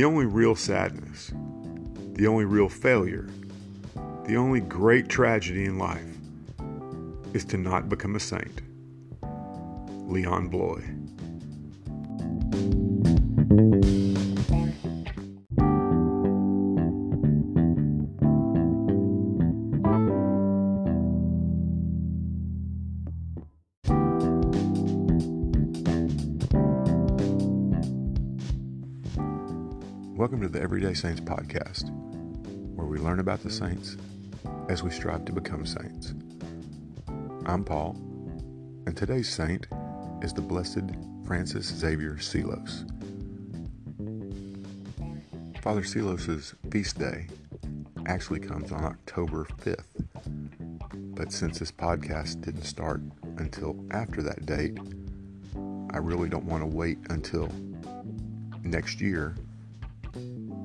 The only real sadness, the only real failure, the only great tragedy in life is to not become a saint. Leon Bloy. The Everyday Saints podcast, where we learn about the saints as we strive to become saints. I'm Paul, and today's saint is the Blessed Francis Xavier Seelos. Father Seelos's feast day actually comes on October 5th, but since this podcast didn't start until after that date, I really don't want to wait until next year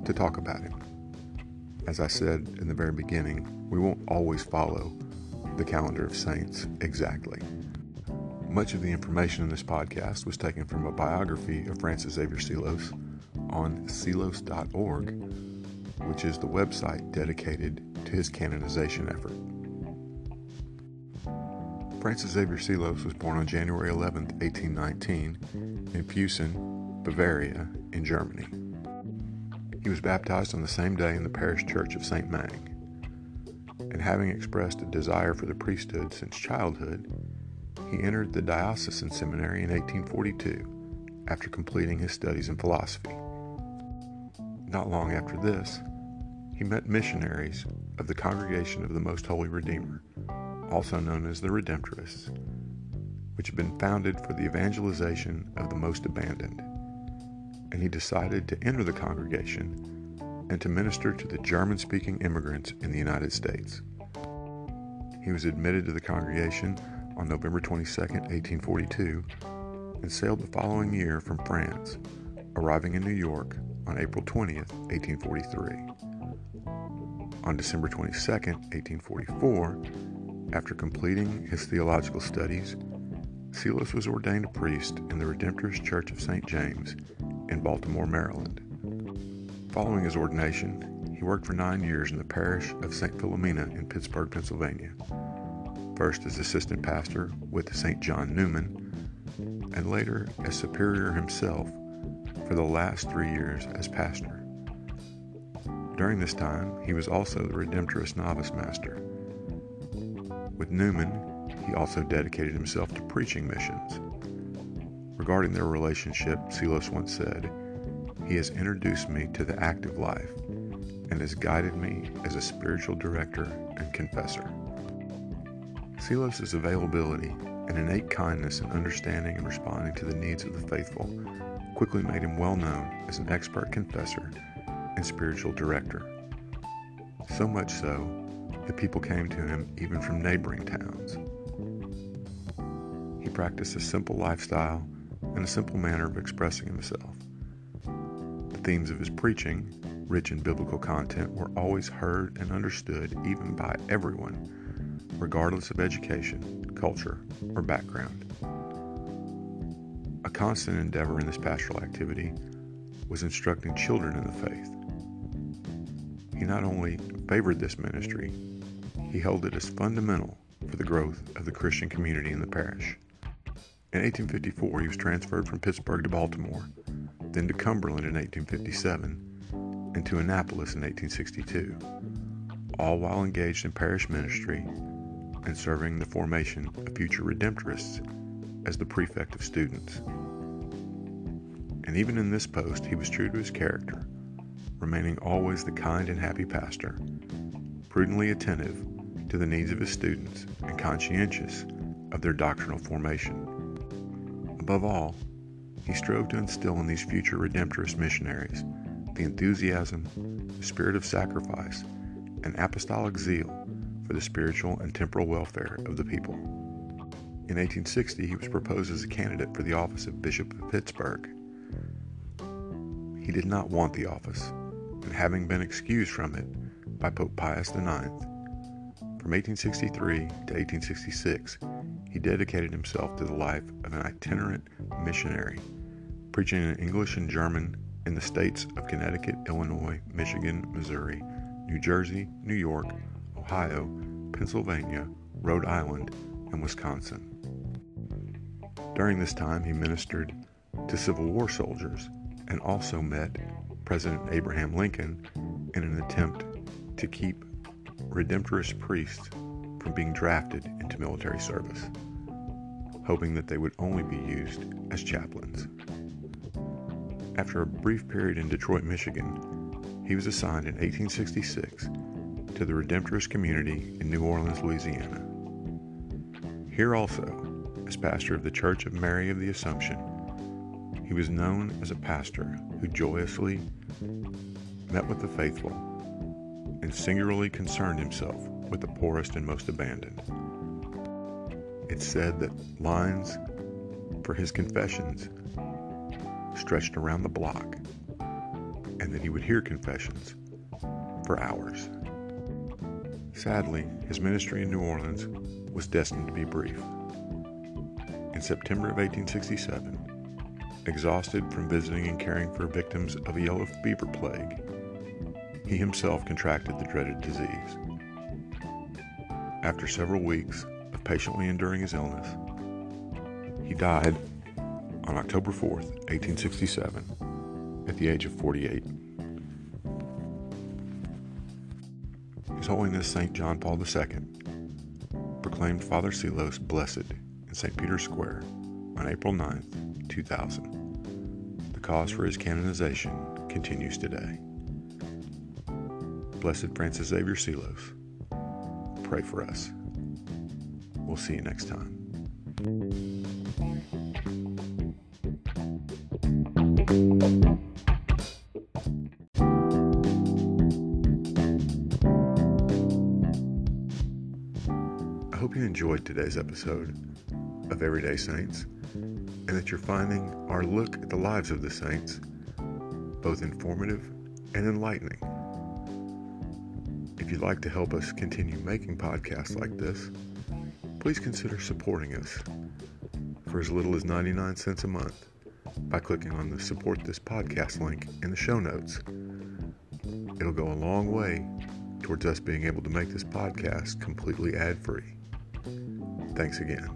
to talk about him. As I said in the very beginning, we won't always follow the calendar of saints exactly. Much of the information in this podcast was taken from a biography of Francis Xavier Seelos on seelos.org, which is the website dedicated to his canonization effort. Francis Xavier Seelos was born on January 11, 1819, in Füssen, Bavaria, in Germany. He was baptized on the same day in the parish church of St. Mang. And having expressed a desire for the priesthood since childhood, he entered the diocesan seminary in 1842 after completing his studies in philosophy. Not long after this, he met missionaries of the Congregation of the Most Holy Redeemer, also known as the Redemptorists, which had been founded for the evangelization of the most abandoned and he decided to enter the congregation and to minister to the German speaking immigrants in the United States. He was admitted to the congregation on November 22, 1842, and sailed the following year from France, arriving in New York on April 20, 1843. On December 22, 1844, after completing his theological studies, Seelos was ordained a priest in the Redemptorist Church of St. James in Baltimore, Maryland. Following his ordination, he worked for nine years in the parish of St. Philomena in Pittsburgh, Pennsylvania. First as assistant pastor with St. John Neumann, and later as superior himself for the last three years as pastor. During this time, he was also the Redemptorist novice master. With Neumann, he also dedicated himself to preaching missions. Regarding their relationship, Seelos once said, He has introduced me to the active life and has guided me as a spiritual director and confessor. Seelos's availability and innate kindness in understanding and responding to the needs of the faithful quickly made him well known as an expert confessor and spiritual director. So much so that people came to him even from neighboring towns. He practiced a simple lifestyle and a simple manner of expressing himself. The themes of his preaching, rich in biblical content, were always heard and understood even by everyone, regardless of education, culture, or background. A constant endeavor in this pastoral activity was instructing children in the faith. He not only favored this ministry, he held it as fundamental for the growth of the Christian community in the parish. In 1854, he was transferred from Pittsburgh to Baltimore, then to Cumberland in 1857, and to Annapolis in 1862, all while engaged in parish ministry and serving the formation of future Redemptorists as the prefect of students. And even in this post, he was true to his character, remaining always the kind and happy pastor, prudently attentive to the needs of his students and conscientious of their doctrinal formation. Above all, he strove to instill in these future Redemptorist missionaries the enthusiasm, the spirit of sacrifice, and apostolic zeal for the spiritual and temporal welfare of the people. In 1860, he was proposed as a candidate for the office of Bishop of Pittsburgh. He did not want the office, and having been excused from it by Pope Pius IX, from 1863 to 1866, he dedicated himself to the life of an itinerant missionary, preaching in English and German in the states of Connecticut, Illinois, Michigan, Missouri, New Jersey, New York, Ohio, Pennsylvania, Rhode Island, and Wisconsin. During this time, he ministered to Civil War soldiers and also met President Abraham Lincoln in an attempt to keep Redemptorist priests from being drafted into military service, hoping that they would only be used as chaplains. After a brief period in Detroit, Michigan, he was assigned in 1866 to the Redemptorist community in New Orleans, Louisiana. Here also, as pastor of the Church of Mary of the Assumption, he was known as a pastor who joyously met with the faithful and singularly concerned himself with the poorest and most abandoned. It's said that lines for his confessions stretched around the block, and that he would hear confessions for hours. Sadly, his ministry in New Orleans was destined to be brief. In September of 1867, exhausted from visiting and caring for victims of a yellow fever plague, he himself contracted the dreaded disease. After several weeks of patiently enduring his illness, he died on October 4th, 1867, at the age of 48. His Holiness St. John Paul II proclaimed Father Seelos blessed in St. Peter's Square on April 9th, 2000. The cause for his canonization continues today. Blessed Francis Xavier Seelos, pray for us. We'll see you next time. I hope you enjoyed today's episode of Everyday Saints and that you're finding our look at the lives of the saints both informative and enlightening. If you'd like to help us continue making podcasts like this, please consider supporting us for as little as 99 cents a month by clicking on the support this podcast link in the show notes. It'll go a long way towards us being able to make this podcast completely ad free. Thanks again.